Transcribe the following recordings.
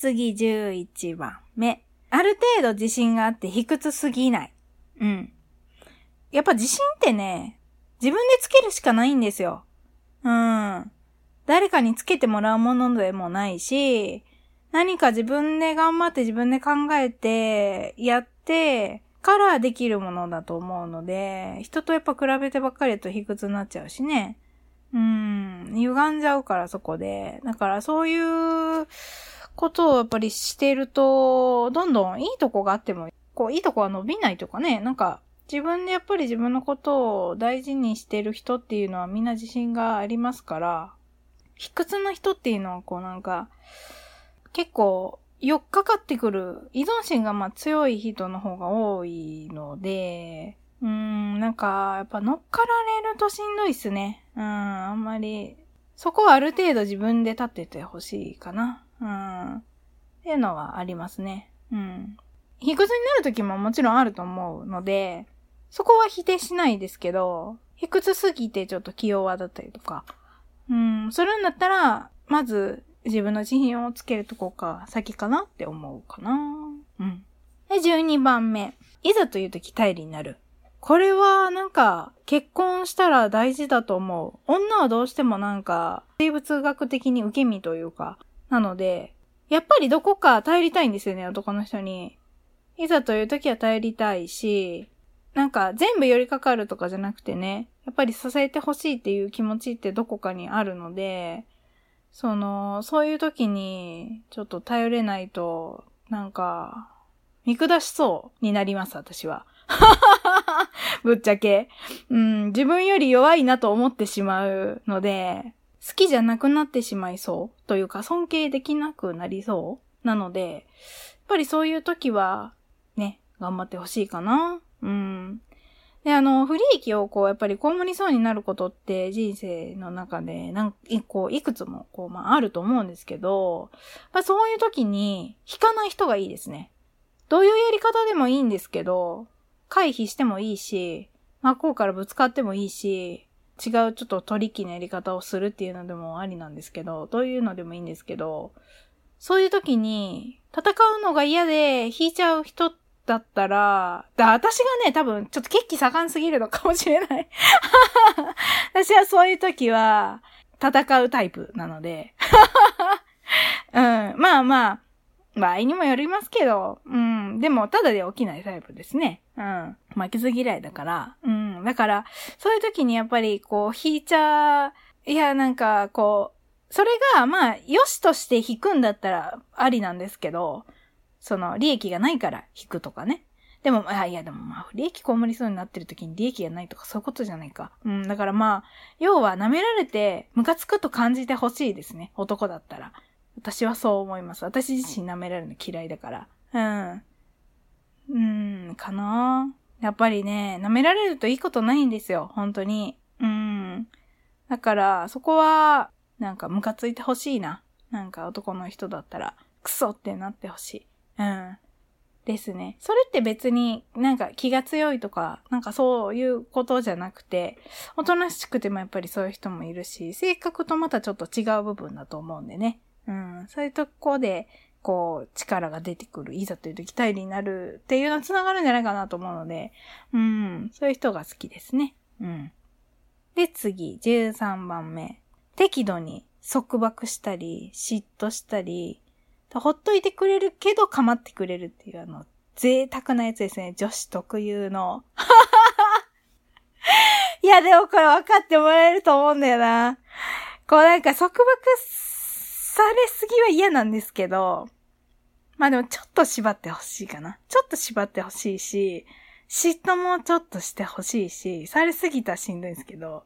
次11番目。ある程度自信があって卑屈すぎない。うん。やっぱ自信ってね、自分でつけるしかないんですよ。うん。誰かにつけてもらうものでもないし、何か自分で頑張って自分で考えて、やって、からできるものだと思うので、人とやっぱ比べてばっかりと卑屈になっちゃうしね。うん、歪んじゃうからそこで。だからそういうことをやっぱりしてると、どんどんいいとこがあっても、こう、いいとこは伸びないとかね、なんか、自分でやっぱり自分のことを大事にしてる人っていうのはみんな自信がありますから、卑屈な人っていうのはこうなんか、結構、寄っかかってくる、依存心がまあ強い人の方が多いので、うーん、なんか、やっぱ乗っかられるとしんどいっすね。うん、あんまり、そこはある程度自分で立っててほしいかな。うん。っていうのはありますね。うん。卑屈になる時ももちろんあると思うので、そこは否定しないですけど、卑屈すぎてちょっと気弱だったりとか、うん、それんだったら、まず自分の自信をつけるとこか先かなって思うかな。うん。で、12番目。いざという時頼りになる。これはなんか結婚したら大事だと思う。女はどうしてもなんか生物学的に受け身というか、なので、やっぱりどこか頼りたいんですよね、男の人に。いざという時は頼りたいし、なんか全部寄りかかるとかじゃなくてね、やっぱり支えてほしいっていう気持ちってどこかにあるので、その、そういう時にちょっと頼れないと、なんか、見下しそうになります、私は。ぶっちゃけ。うん、自分より弱いなと思ってしまうので、好きじゃなくなってしまいそうというか、尊敬できなくなりそうなので、やっぱりそういう時は、ね、頑張ってほしいかな。うん。で、あの、不利益をこう、やっぱりこもりそうになることって人生の中で、なんこう、いくつも、こう、まあ、あると思うんですけど、まあ、そういう時に、引かない人がいいですね。どういうやり方でもいいんですけど、回避してもいいし、真っ向からぶつかってもいいし、違うちょっとトリッキーなやり方をするっていうのでもありなんですけど、どういうのでもいいんですけど、そういう時に、戦うのが嫌で引いちゃう人だったら、だ、私がね、多分、ちょっと血気盛んすぎるのかもしれない 私はそういう時は、戦うタイプなので。うん、まあまあ、場合にもよりますけど、うん、でも、ただで起きないタイプですね。うん。負けず嫌いだから、うん。だから、そういう時にやっぱり、こう、引いちゃ、いや、なんか、こう、それが、まあ、良しとして引くんだったら、ありなんですけど、その、利益がないから引くとかね。でも、あいや、でもまあ、利益こもりそうになってる時に利益がないとかそういうことじゃないか。うん、だからまあ、要は舐められて、ムカつくと感じてほしいですね。男だったら。私はそう思います。私自身舐められるの嫌いだから。うん。うん、かなやっぱりね、舐められるといいことないんですよ。本当に。うん。だから、そこは、なんかムカついてほしいな。なんか男の人だったら、クソってなってほしい。うん。ですね。それって別になんか気が強いとか、なんかそういうことじゃなくて、おとなしくてもやっぱりそういう人もいるし、性格とまたちょっと違う部分だと思うんでね。うん。そういうとこで、こう、力が出てくる、いざという時頼りになるっていうのは繋がるんじゃないかなと思うので、うん。そういう人が好きですね。うん。で、次、13番目。適度に束縛したり、嫉妬したり、ほっといてくれるけど構ってくれるっていうあの、贅沢なやつですね。女子特有の。いや、でもこれ分かってもらえると思うんだよな。こうなんか束縛されすぎは嫌なんですけど、まあでもちょっと縛ってほしいかな。ちょっと縛ってほしいし、嫉妬もちょっとしてほしいし、されすぎたらしんどいんですけど、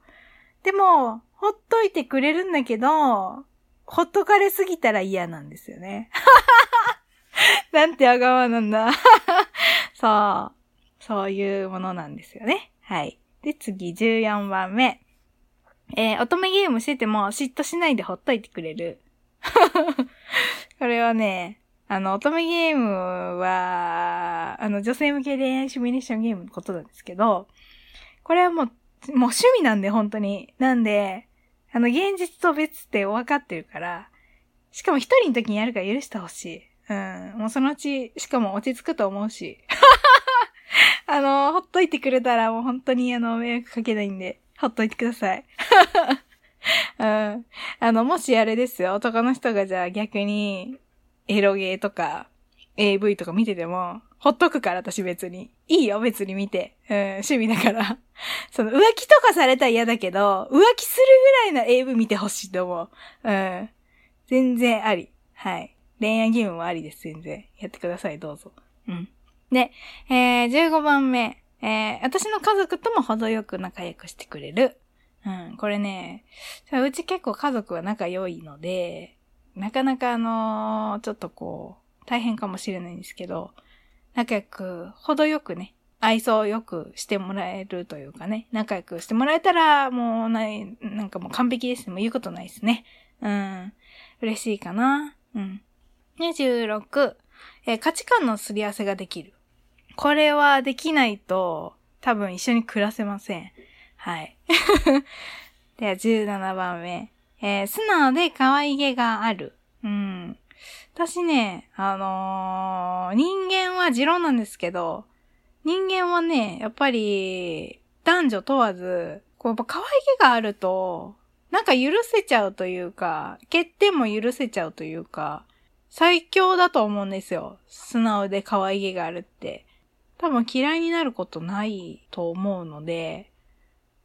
でも、ほっといてくれるんだけど、ほっとかれすぎたら嫌なんですよね。なんてあがまなんだ。そう。そういうものなんですよね。はい。で、次、14番目。えー、乙女ゲームしてても嫉妬しないでほっといてくれる。これはね、あの、乙女ゲームは、あの、女性向け恋愛シミュレーションゲームのことなんですけど、これはもう、もう趣味なんで、本当に。なんで、あの、現実と別って分かってるから、しかも一人の時にやるから許してほしい。うん。もうそのうち、しかも落ち着くと思うし。あの、ほっといてくれたらもう本当にあの、迷惑かけないんで、ほっといてください。うん。あの、もしあれですよ、男の人がじゃあ逆に、エロゲーとか、AV とか見てても、ほっとくから私別に。いいよ、別に見て。うん、趣味だから。その、浮気とかされたら嫌だけど、浮気するぐらいの AV 見てほしいと思う。うん。全然あり。はい。恋愛義務もありです、全然。やってください、どうぞ。うん。で、えー、15番目。えー、私の家族とも程よく仲良くしてくれる。うん、これね、うち結構家族は仲良いので、なかなかあのー、ちょっとこう、大変かもしれないんですけど、仲良く、程よくね、愛想よくしてもらえるというかね、仲良くしてもらえたら、もうない、なんかもう完璧ですね。もう言うことないですね。うん。嬉しいかな。うん。26、え、価値観のすり合わせができる。これはできないと、多分一緒に暮らせません。はい。では、17番目。えー、素直で可愛げがある。うん。私ね、あのー、人間は持論なんですけど、人間はね、やっぱり、男女問わず、こう、やっぱ可愛げがあると、なんか許せちゃうというか、欠点も許せちゃうというか、最強だと思うんですよ。素直で可愛げがあるって。多分嫌いになることないと思うので、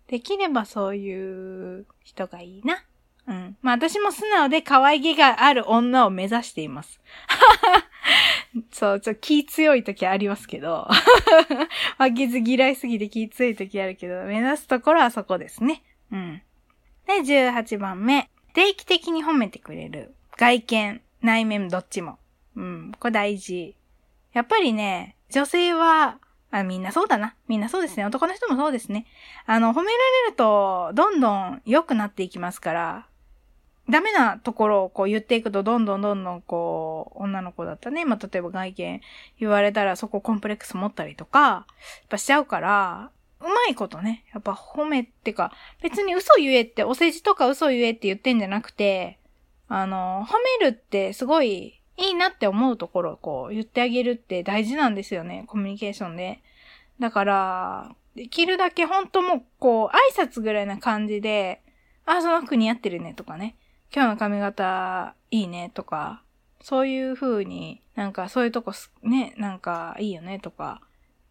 できればそういう人がいいな。うん。まあ私も素直で可愛げがある女を目指しています。そう、ちょ、気強い時ありますけど。負けず嫌いすぎて気強い時あるけど、目指すところはそこですね。うん。で、18番目。定期的に褒めてくれる。外見。内面どっちも。うん、これ大事。やっぱりね、女性は、あ、みんなそうだな。みんなそうですね。男の人もそうですね。あの、褒められると、どんどん良くなっていきますから、ダメなところをこう言っていくと、どんどんどんどんこう、女の子だったね。まあ、例えば外見言われたらそこコンプレックス持ったりとか、やっぱしちゃうから、うまいことね。やっぱ褒めってか、別に嘘言えって、お世辞とか嘘言えって言ってんじゃなくて、あの、褒めるってすごいいいなって思うところをこう言ってあげるって大事なんですよね。コミュニケーションで。だから、できるだけ本当もうこう挨拶ぐらいな感じで、あ、その服似合ってるねとかね。今日の髪型いいねとか、そういう風になんかそういうとこね、なんかいいよねとか、やっ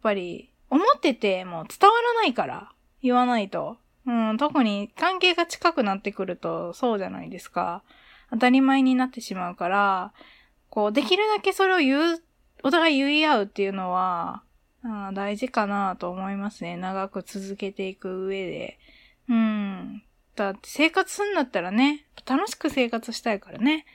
ぱり思ってても伝わらないから言わないと。うん、特に関係が近くなってくるとそうじゃないですか。当たり前になってしまうから、こう、できるだけそれを言う、お互い言い合うっていうのは、あ大事かなと思いますね。長く続けていく上で。うん。だって生活すんだったらね、楽しく生活したいからね。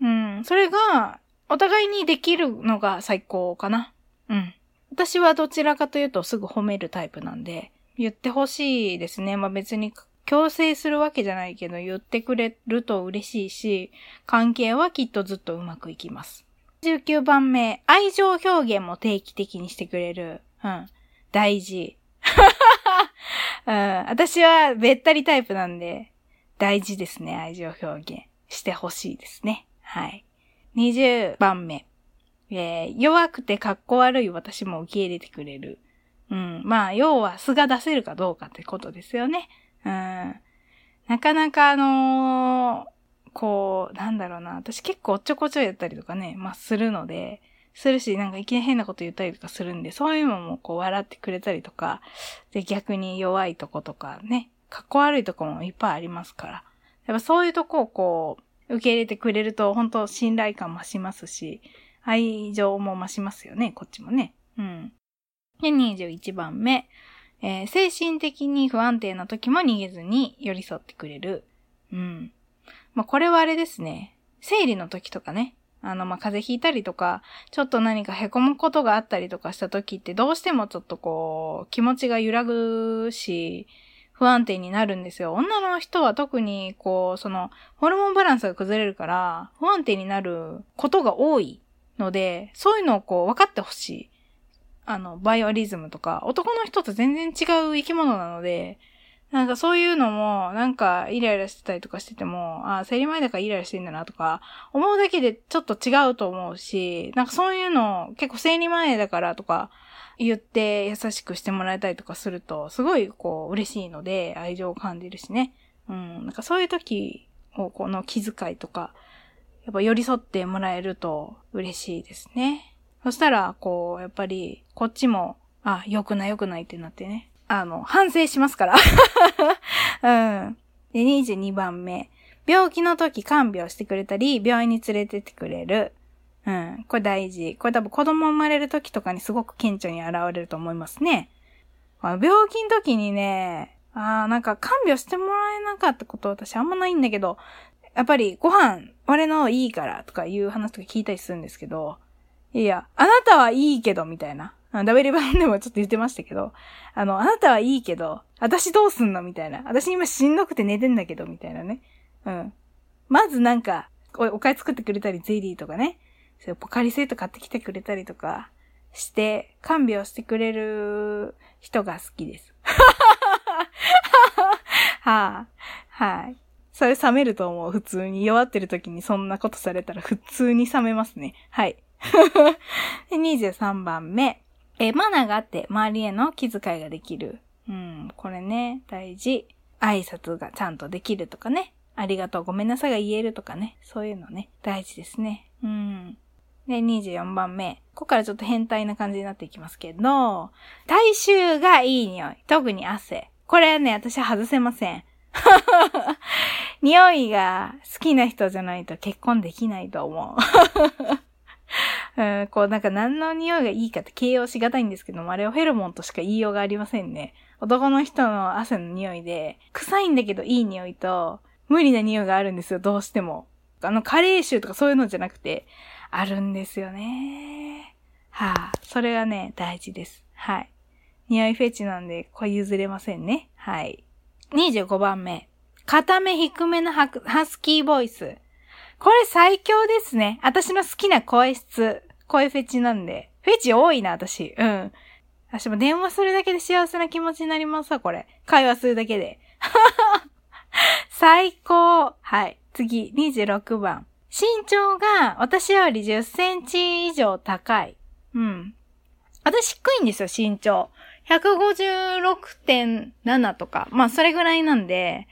うん。それが、お互いにできるのが最高かな。うん。私はどちらかというとすぐ褒めるタイプなんで、言ってほしいですね。まあ別に強制するわけじゃないけど、言ってくれると嬉しいし、関係はきっとずっとうまくいきます。19番目、愛情表現も定期的にしてくれる。うん。大事。うん、私はべったりタイプなんで、大事ですね、愛情表現。してほしいですね。はい。20番目。えー、弱くて格好悪い私も受け入れてくれる。うん。まあ、要は素が出せるかどうかってことですよね。うん。なかなかあのー、こう、なんだろうな。私結構おっちょこちょいやったりとかね、まあするので、するし、なんかいきなり変なこと言ったりとかするんで、そういうのもこう笑ってくれたりとか、で逆に弱いとことかね、かっこ悪いとこもいっぱいありますから。やっぱそういうとこをこう、受け入れてくれると、本当信頼感増しますし、愛情も増しますよね、こっちもね。うん。で、21番目。えー、精神的に不安定な時も逃げずに寄り添ってくれる。うん。まあ、これはあれですね。生理の時とかね。あの、まあ、風邪ひいたりとか、ちょっと何か凹むことがあったりとかした時ってどうしてもちょっとこう、気持ちが揺らぐし、不安定になるんですよ。女の人は特にこう、その、ホルモンバランスが崩れるから、不安定になることが多いので、そういうのをこう、分かってほしい。あの、バイオリズムとか、男の人と全然違う生き物なので、なんかそういうのも、なんかイライラしてたりとかしてても、あ、生理前だからイライラしてんだなとか、思うだけでちょっと違うと思うし、なんかそういうの、結構生理前だからとか言って優しくしてもらえたりとかすると、すごいこう嬉しいので愛情を感じるしね。うん、なんかそういう時をこの気遣いとか、やっぱ寄り添ってもらえると嬉しいですね。そしたら、こう、やっぱり、こっちも、あ、良くない良くないってなってね。あの、反省しますから。うん。で、22番目。病気の時看病してくれたり、病院に連れてってくれる。うん。これ大事。これ多分子供生まれる時とかにすごく顕著に現れると思いますね。病気の時にね、ああ、なんか看病してもらえなかったこと私あんまないんだけど、やっぱりご飯、俺のいいからとかいう話とか聞いたりするんですけど、いや、あなたはいいけど、みたいな。ダベリ版でもちょっと言ってましたけど、あの、あなたはいいけど、私どうすんのみたいな。私今しんどくて寝てんだけど、みたいなね。うん。まずなんか、お、おかえ作ってくれたり、ゼリーとかね。そうポカリセット買ってきてくれたりとかして、看病してくれる人が好きです。はあ、はい。それ冷めると思う。普通に弱ってる時にそんなことされたら普通に冷めますね。はい。で23番目。え、マナーがあって周りへの気遣いができる。うん、これね、大事。挨拶がちゃんとできるとかね。ありがとう、ごめんなさいが言えるとかね。そういうのね、大事ですね。うん。で、24番目。ここからちょっと変態な感じになっていきますけど、体臭がいい匂い。特に汗。これはね、私は外せません。匂いが好きな人じゃないと結婚できないと思う。うん、こうなんか何の匂いがいいかって形容しがたいんですけども、あれはフェロモンとしか言いようがありませんね。男の人の汗の匂いで、臭いんだけどいい匂いと、無理な匂いがあるんですよ、どうしても。あの、カレー臭とかそういうのじゃなくて、あるんですよね。はあ、それがね、大事です。はい。匂いフェチなんで、これ譲れませんね。はい。25番目。固め低めのハスキーボイス。これ最強ですね。私の好きな声質。声フェチなんで。フェチ多いな、私。うん。私も電話するだけで幸せな気持ちになりますわ、これ。会話するだけで。最高。はい。次、26番。身長が私より10センチ以上高い。うん。私低いんですよ、身長。156.7とか。まあ、それぐらいなんで、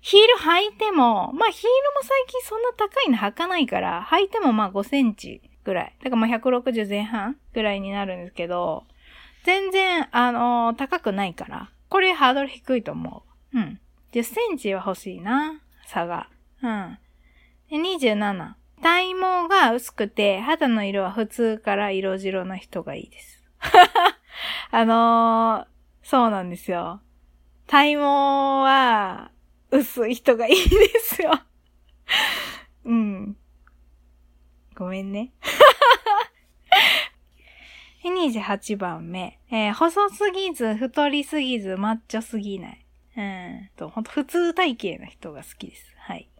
ヒール履いても、まあヒールも最近そんな高いの履かないから、履いてもまあ5センチぐらい。だからまあ160前半ぐらいになるんですけど、全然、あのー、高くないから、これハードル低いと思う。うん。10センチは欲しいな、差が。うん。で、27。体毛が薄くて、肌の色は普通から色白な人がいいです。あのー、そうなんですよ。体毛は、薄い人がいいですよ。うん。ごめんね。28番目。えー、細すぎず、太りすぎず、マッチョすぎない。うんと、ほんと普通体型の人が好きです。はい。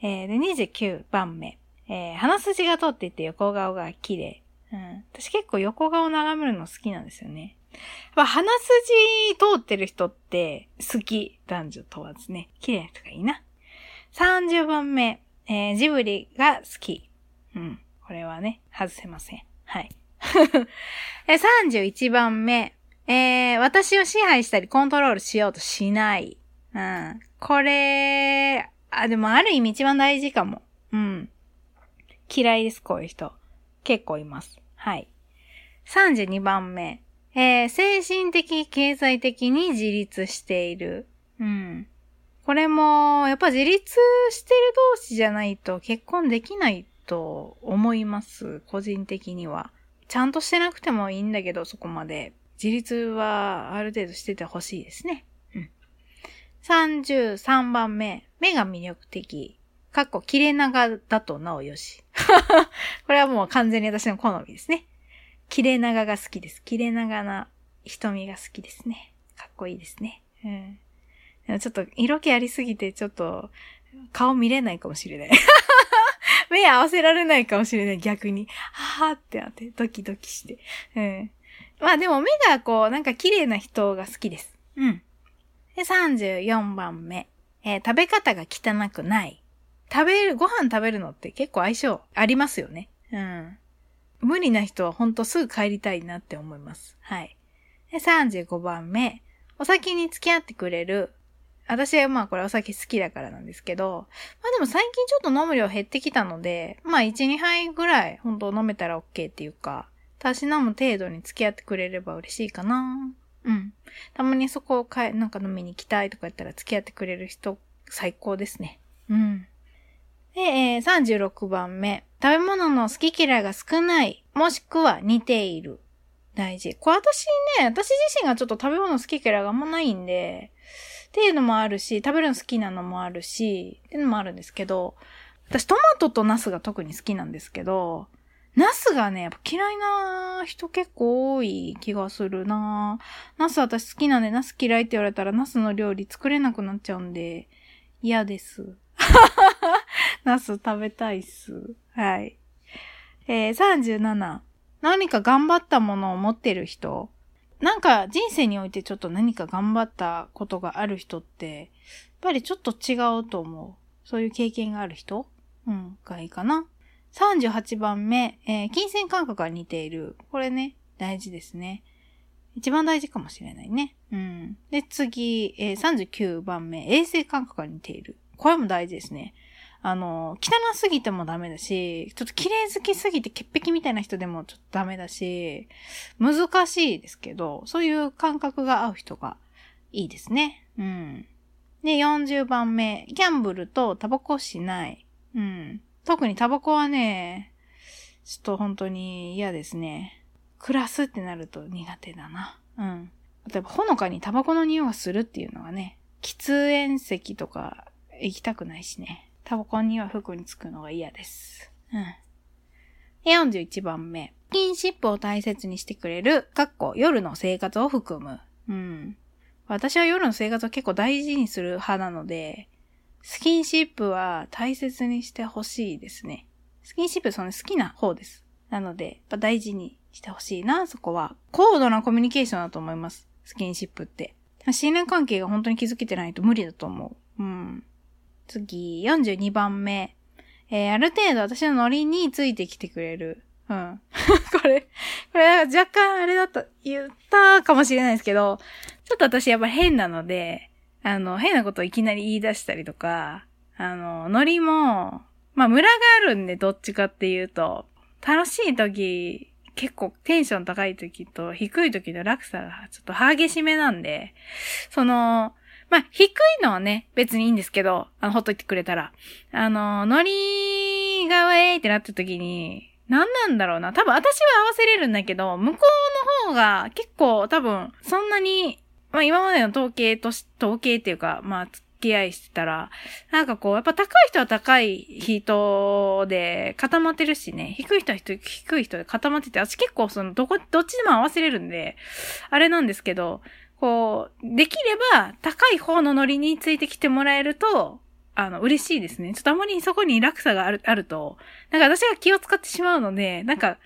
えー、で、29番目。えー、鼻筋が通っていて横顔が綺麗。うん。私結構横顔眺めるの好きなんですよね。まあ、鼻筋通ってる人って好き。男女問わずね。綺麗な人がいいな。30番目。えー、ジブリが好き。うん。これはね、外せません。はい。31番目。えー、私を支配したりコントロールしようとしない。うん。これ、あ、でもある意味一番大事かも。うん。嫌いです、こういう人。結構います。はい。32番目。えー、精神的、経済的に自立している。うん。これも、やっぱ自立してる同士じゃないと結婚できないと思います。個人的には。ちゃんとしてなくてもいいんだけど、そこまで。自立はある程度しててほしいですね。うん。33番目。目が魅力的。かっこ、切れ長だとなおよし。これはもう完全に私の好みですね。切れ長が好きです。切れ長な瞳が好きですね。かっこいいですね。うん。ちょっと色気ありすぎて、ちょっと顔見れないかもしれない。目合わせられないかもしれない、逆に。はぁってなって、ドキドキして。うん。まあでも目がこう、なんか綺麗な人が好きです。うん。で、34番目。えー、食べ方が汚くない。食べる、ご飯食べるのって結構相性ありますよね。うん。無理な人はほんとすぐ帰りたいなって思います。はい。で、35番目。お酒に付き合ってくれる。私はまあこれお酒好きだからなんですけど、まあでも最近ちょっと飲む量減ってきたので、まあ1、2杯ぐらい本当飲めたら OK っていうか、たしなむ程度に付き合ってくれれば嬉しいかな。うん。たまにそこをかえ、なんか飲みに行きたいとか言ったら付き合ってくれる人最高ですね。うん。で、えー、36番目。食べ物の好き嫌いが少ない。もしくは似ている。大事。これ私ね、私自身がちょっと食べ物好き嫌いがあんまないんで、っていうのもあるし、食べるの好きなのもあるし、っていうのもあるんですけど、私トマトとナスが特に好きなんですけど、ナスがね、やっぱ嫌いな人結構多い気がするなナス私好きなんで、ナス嫌いって言われたらナスの料理作れなくなっちゃうんで、嫌です。ナス食べたいっす。はい。えー、37。何か頑張ったものを持ってる人。なんか人生においてちょっと何か頑張ったことがある人って、やっぱりちょっと違うと思う。そういう経験がある人？うん、がいいかな。38番目、えー、金銭感覚が似ている。これね、大事ですね。一番大事かもしれないね。うん。で、次、えー、39番目、衛生感覚が似ている。これも大事ですね。あの、汚すぎてもダメだし、ちょっと綺麗好きすぎて潔癖みたいな人でもちょっとダメだし、難しいですけど、そういう感覚が合う人がいいですね。うん。で、40番目、ギャンブルとタバコしない。うん。特にタバコはね、ちょっと本当に嫌ですね。暮らすってなると苦手だな。うん。例えば、ほのかにタバコの匂いがするっていうのはね、喫煙席とか行きたくないしね。タバコには服につくのが嫌です。うん。41番目。スキンシップを大切にしてくれる、かっこ夜の生活を含む。うん。私は夜の生活を結構大事にする派なので、スキンシップは大切にしてほしいですね。スキンシップその好きな方です。なので、やっぱ大事にしてほしいな、そこは。高度なコミュニケーションだと思います。スキンシップって。信頼関係が本当に築けてないと無理だと思う。うん。次、42番目。えー、ある程度私のノリについてきてくれる。うん。これ、これ若干あれだと言ったかもしれないですけど、ちょっと私やっぱ変なので、あの、変なことをいきなり言い出したりとか、あの、ノリも、まあ、ムラがあるんで、どっちかっていうと、楽しい時、結構テンション高い時と低い時の落差がちょっと激しめなんで、その、まあ、低いのはね、別にいいんですけど、あの、ほっといてくれたら。あの、ノリがウェイってなった時に、何なんだろうな。多分私は合わせれるんだけど、向こうの方が結構多分、そんなに、まあ今までの統計とし、統計っていうか、まあ付き合いしてたら、なんかこう、やっぱ高い人は高い人で固まってるしね、低い人は低い人で固まってて、私結構その、どこ、どっちでも合わせれるんで、あれなんですけど、こう、できれば高い方のノリについてきてもらえると、あの、嬉しいですね。ちょっとあまりそこに落差がある、あると、なんか私が気を使ってしまうので、なんか、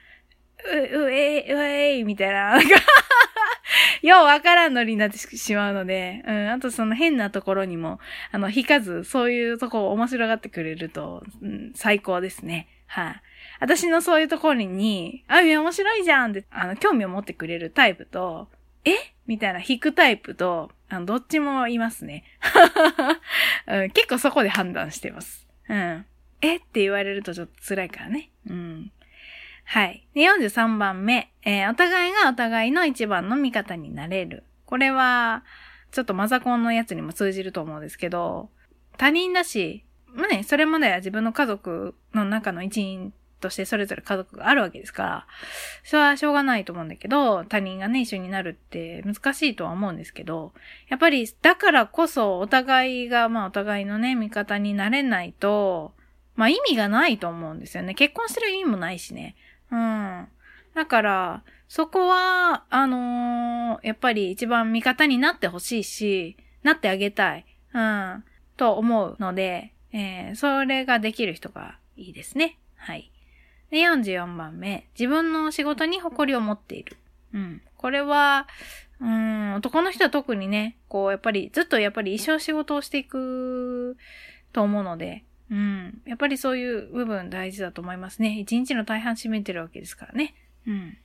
う、うえい、うえい、みたいな、なんか ようわからんノリになってしまうので、うん、あとその変なところにも、あの、引かず、そういうとこを面白がってくれると、うん、最高ですね。はい、私のそういうところに、あ、いや、面白いじゃんって、あの、興味を持ってくれるタイプと、え？みたいな引くタイプと、あの、どっちもいますね、うん。結構そこで判断してます。うん。え？って言われるとちょっと辛いからね。うん。はい。で、43番目。えー、お互いがお互いの一番の味方になれる。これは、ちょっとマザコンのやつにも通じると思うんですけど、他人だし、まあね、それまでは自分の家族の中の一員としてそれぞれ家族があるわけですから、それはしょうがないと思うんだけど、他人がね、一緒になるって難しいとは思うんですけど、やっぱり、だからこそお互いが、まあお互いのね、味方になれないと、まあ意味がないと思うんですよね。結婚する意味もないしね。うん。だから、そこは、あのー、やっぱり一番味方になってほしいし、なってあげたい。うん。と思うので、えー、それができる人がいいですね。はい。で、44番目。自分の仕事に誇りを持っている。うん。これは、うん、男の人は特にね、こう、やっぱり、ずっとやっぱり一生仕事をしていくと思うので、うん。やっぱりそういう部分大事だと思いますね。一日の大半占めてるわけですからね。うん。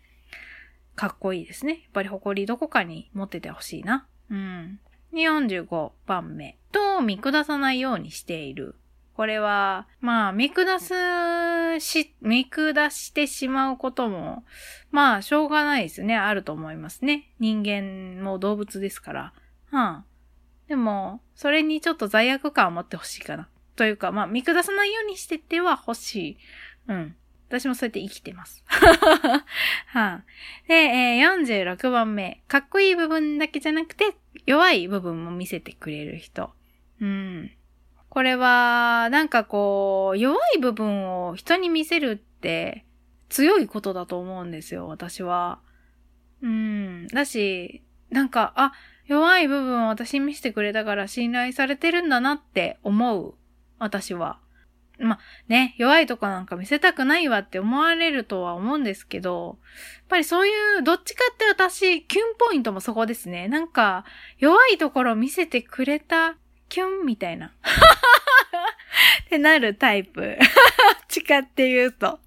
かっこいいですね。やっぱり誇りどこかに持っててほしいな。うん。45番目。と見下さないようにしている。これは、まあ、見下すし、見下してしまうことも、まあ、しょうがないですね。あると思いますね。人間も動物ですから。うん。でも、それにちょっと罪悪感を持ってほしいかな。というか、まあ、見下さないようにしてては欲しい。うん。私もそうやって生きてます。は あ、で、えー、46番目。かっこいい部分だけじゃなくて、弱い部分も見せてくれる人。うん。これは、なんかこう、弱い部分を人に見せるって強いことだと思うんですよ、私は。うん。だし、なんか、あ、弱い部分を私見せてくれたから信頼されてるんだなって思う。私は。まね、弱いとこなんか見せたくないわって思われるとは思うんですけど、やっぱりそういう、どっちかって私、キュンポイントもそこですね。なんか、弱いところ見せてくれた、キュンみたいな。ってなるタイプ。ちかって言うと。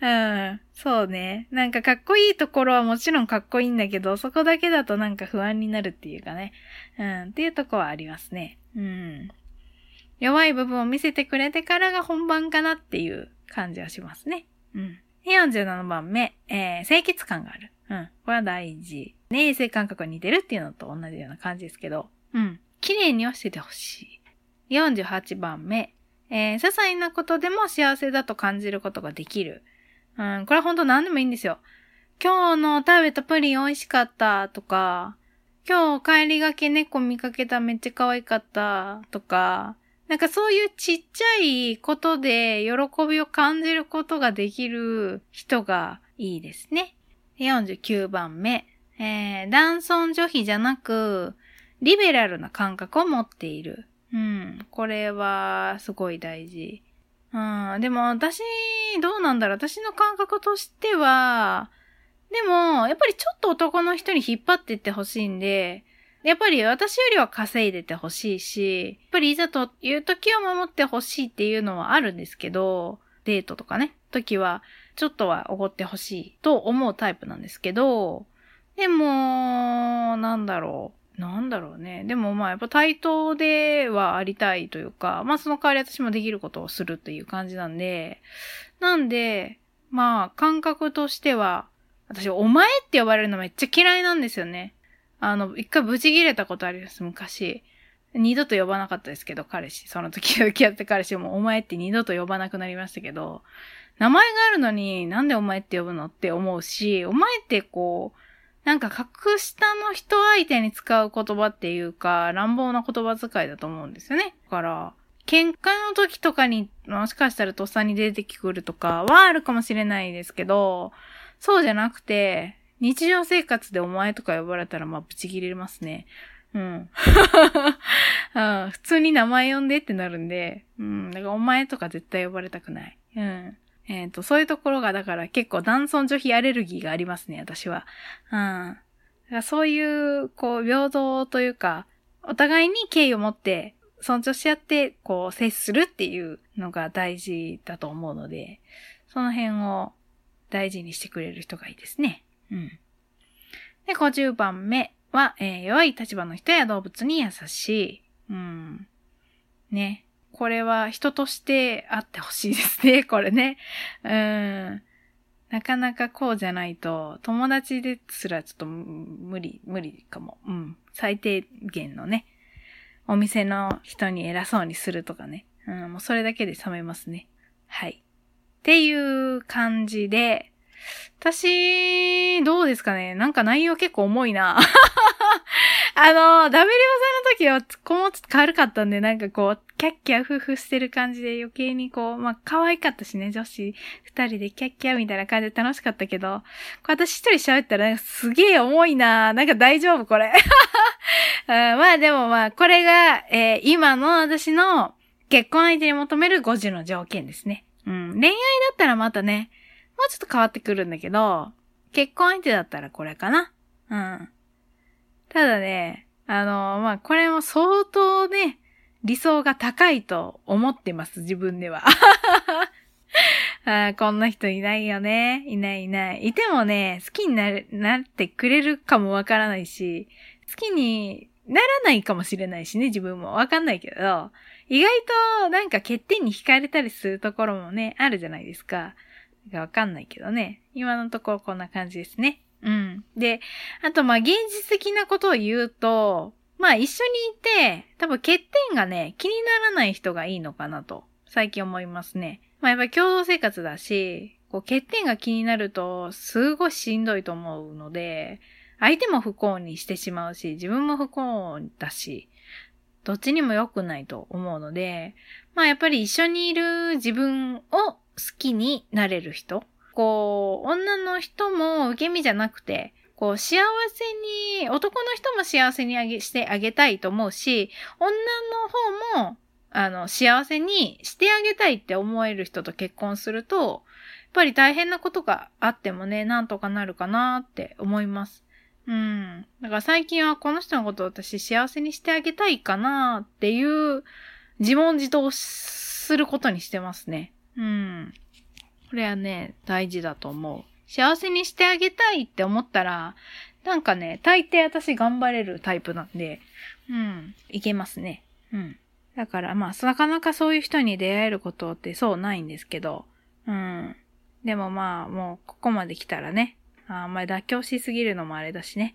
うん。そうね。なんかかっこいいところはもちろんかっこいいんだけど、そこだけだとなんか不安になるっていうかね。うん。っていうとこはありますね。うん。弱い部分を見せてくれてからが本番かなっていう感じはしますね。うん。47番目、えー、清潔感がある。うん。これは大事。ね、衛生感覚が似てるっていうのと同じような感じですけど。うん。綺麗にはしててほしい。48番目、えー、些細なことでも幸せだと感じることができる。うん、これは本当何でもいいんですよ。今日の食べたプリン美味しかったとか、今日帰りがけ猫見かけためっちゃ可愛かったとか、なんかそういうちっちゃいことで喜びを感じることができる人がいいですね。49番目。えー、男尊女卑じゃなく、リベラルな感覚を持っている。うん。これは、すごい大事。うん。でも、私、どうなんだろう。私の感覚としては、でも、やっぱりちょっと男の人に引っ張っていってほしいんで、やっぱり私よりは稼いでてほしいし、やっぱりいざという時は守ってほしいっていうのはあるんですけど、デートとかね、時はちょっとはおごってほしいと思うタイプなんですけど、でも、なんだろう。なんだろうね。でもまあやっぱ対等ではありたいというか、まあその代わり私もできることをするっていう感じなんで、なんで、まあ感覚としては、私お前って呼ばれるのめっちゃ嫌いなんですよね。あの、一回ブチ切れたことあります、昔。二度と呼ばなかったですけど、彼氏。その時付き合って彼氏も、お前って二度と呼ばなくなりましたけど、名前があるのになんでお前って呼ぶのって思うし、お前ってこう、なんか格下の人相手に使う言葉っていうか、乱暴な言葉遣いだと思うんですよね。だから、喧嘩の時とかに、もしかしたらとっさに出てくるとかはあるかもしれないですけど、そうじゃなくて、日常生活でお前とか呼ばれたら、まあ、ブチ切れますね。うん。普通に名前呼んでってなるんで、うん。だからお前とか絶対呼ばれたくない。うん。えっ、ー、と、そういうところが、だから結構男尊女卑アレルギーがありますね、私は。うん。だからそういう、こう、平等というか、お互いに敬意を持って尊重し合って、こう、接するっていうのが大事だと思うので、その辺を大事にしてくれる人がいいですね。うん。で、50番目は、えー、弱い立場の人や動物に優しい。うん。ね。これは人としてあってほしいですね、これね。うん。なかなかこうじゃないと、友達ですらちょっと無理、無理かも。うん。最低限のね。お店の人に偉そうにするとかね。うん、もうそれだけで冷めますね。はい。っていう感じで、私、どうですかねなんか内容結構重いな。あの、ダメリバさんの時は、こもちょっと軽かったんで、なんかこう、キャッキャフフしてる感じで余計にこう、まあ、可愛かったしね、女子二人でキャッキャみたいな感じで楽しかったけど、私一人喋ったらすげえ重いななんか大丈夫これ、うん。まあでもまあ、これが、えー、今の私の結婚相手に求める50の条件ですね。うん。恋愛だったらまたね、もうちょっと変わってくるんだけど、結婚相手だったらこれかな。うん。ただね、あの、まあ、これも相当ね、理想が高いと思ってます、自分では。あこんな人いないよね。いないいない。いてもね、好きになる、なってくれるかもわからないし、好きにならないかもしれないしね、自分もわかんないけど、意外となんか欠点に惹かれたりするところもね、あるじゃないですか。わかんないけどね。今のところこんな感じですね。うん。で、あとま現実的なことを言うと、まあ一緒にいて、多分欠点がね、気にならない人がいいのかなと、最近思いますね。まあやっぱり共同生活だし、こう欠点が気になると、すごいしんどいと思うので、相手も不幸にしてしまうし、自分も不幸だし、どっちにも良くないと思うので、まあやっぱり一緒にいる自分を好きになれる人。こう、女の人も受け身じゃなくて、こう、幸せに、男の人も幸せにあげしてあげたいと思うし、女の方も、あの、幸せにしてあげたいって思える人と結婚すると、やっぱり大変なことがあってもね、なんとかなるかなって思います。うん。だから最近はこの人のことを私幸せにしてあげたいかなっていう自問自答することにしてますね。うん。これはね、大事だと思う。幸せにしてあげたいって思ったら、なんかね、大抵私頑張れるタイプなんで、うん、いけますね。うん。だからまあ、なかなかそういう人に出会えることってそうないんですけど、うん。でもまあ、もうここまで来たらね、あんまり妥協しすぎるのもあれだしね。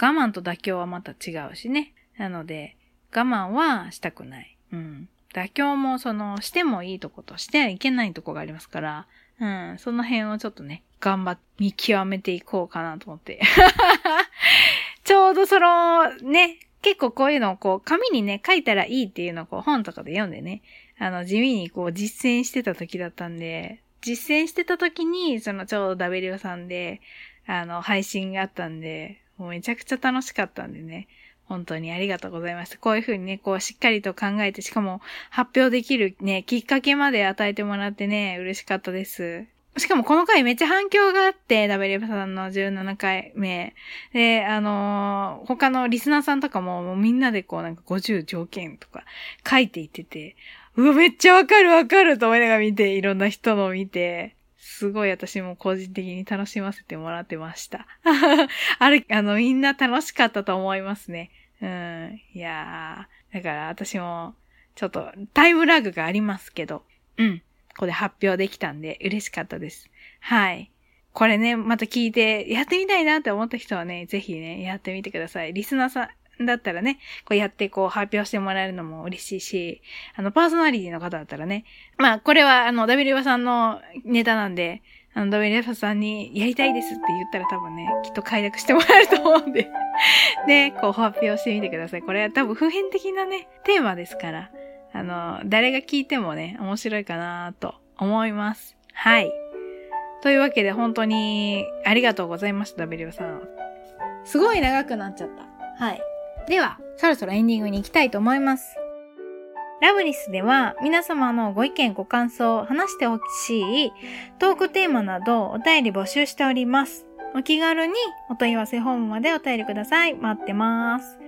我慢と妥協はまた違うしね。なので、我慢はしたくない。うん。妥協もその、してもいいとことしてはいけないとこがありますから、うん、その辺をちょっとね、頑張って見極めていこうかなと思って。ちょうどその、ね、結構こういうのをこう、紙にね、書いたらいいっていうのをこう、本とかで読んでね、あの、地味にこう、実践してた時だったんで、実践してた時に、そのちょうど W さんで、あの、配信があったんで、もうめちゃくちゃ楽しかったんでね。本当にありがとうございました。こういうふうにね、こうしっかりと考えて、しかも発表できるね、きっかけまで与えてもらってね、嬉しかったです。しかもこの回めっちゃ反響があって、WF さんの17回目。で、あのー、他のリスナーさんとかももうみんなでこうなんか50条件とか書いていってて、うわ、めっちゃわかるわかると思いながら見て、いろんな人のを見て、すごい私も個人的に楽しませてもらってました。あれ、あの、みんな楽しかったと思いますね。うん。いやー。だから私も、ちょっとタイムラグがありますけど、うん。ここで発表できたんで嬉しかったです。はい。これね、また聞いて、やってみたいなって思った人はね、ぜひね、やってみてください。リスナーさんだったらね、こうやってこう発表してもらえるのも嬉しいし、あの、パーソナリティの方だったらね、まあ、これはあの、ダビリバさんのネタなんで、あの、ダビリバさんにやりたいですって言ったら多分ね、きっと快諾してもらえると思うんで で、こう発表してみてください。これは多分普遍的なね、テーマですから。あの、誰が聞いてもね、面白いかなと思います。はい。というわけで本当にありがとうございました、W さん。すごい長くなっちゃった。はい。では、そろそろエンディングに行きたいと思います。ラブリスでは皆様のご意見ご感想、話してほしいトークテーマなどお便り募集しております。お気軽にお問い合わせフォームまでお便りください。待ってます。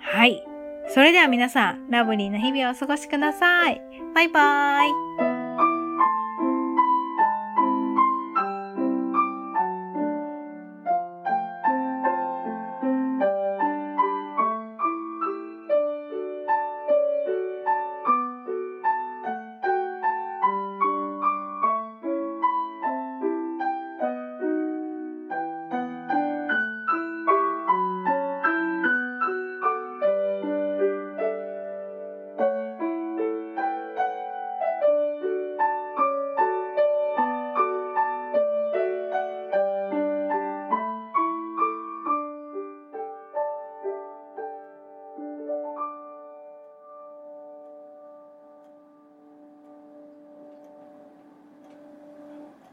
はい。それでは皆さん、ラブリーな日々をお過ごしください。バイバーイ。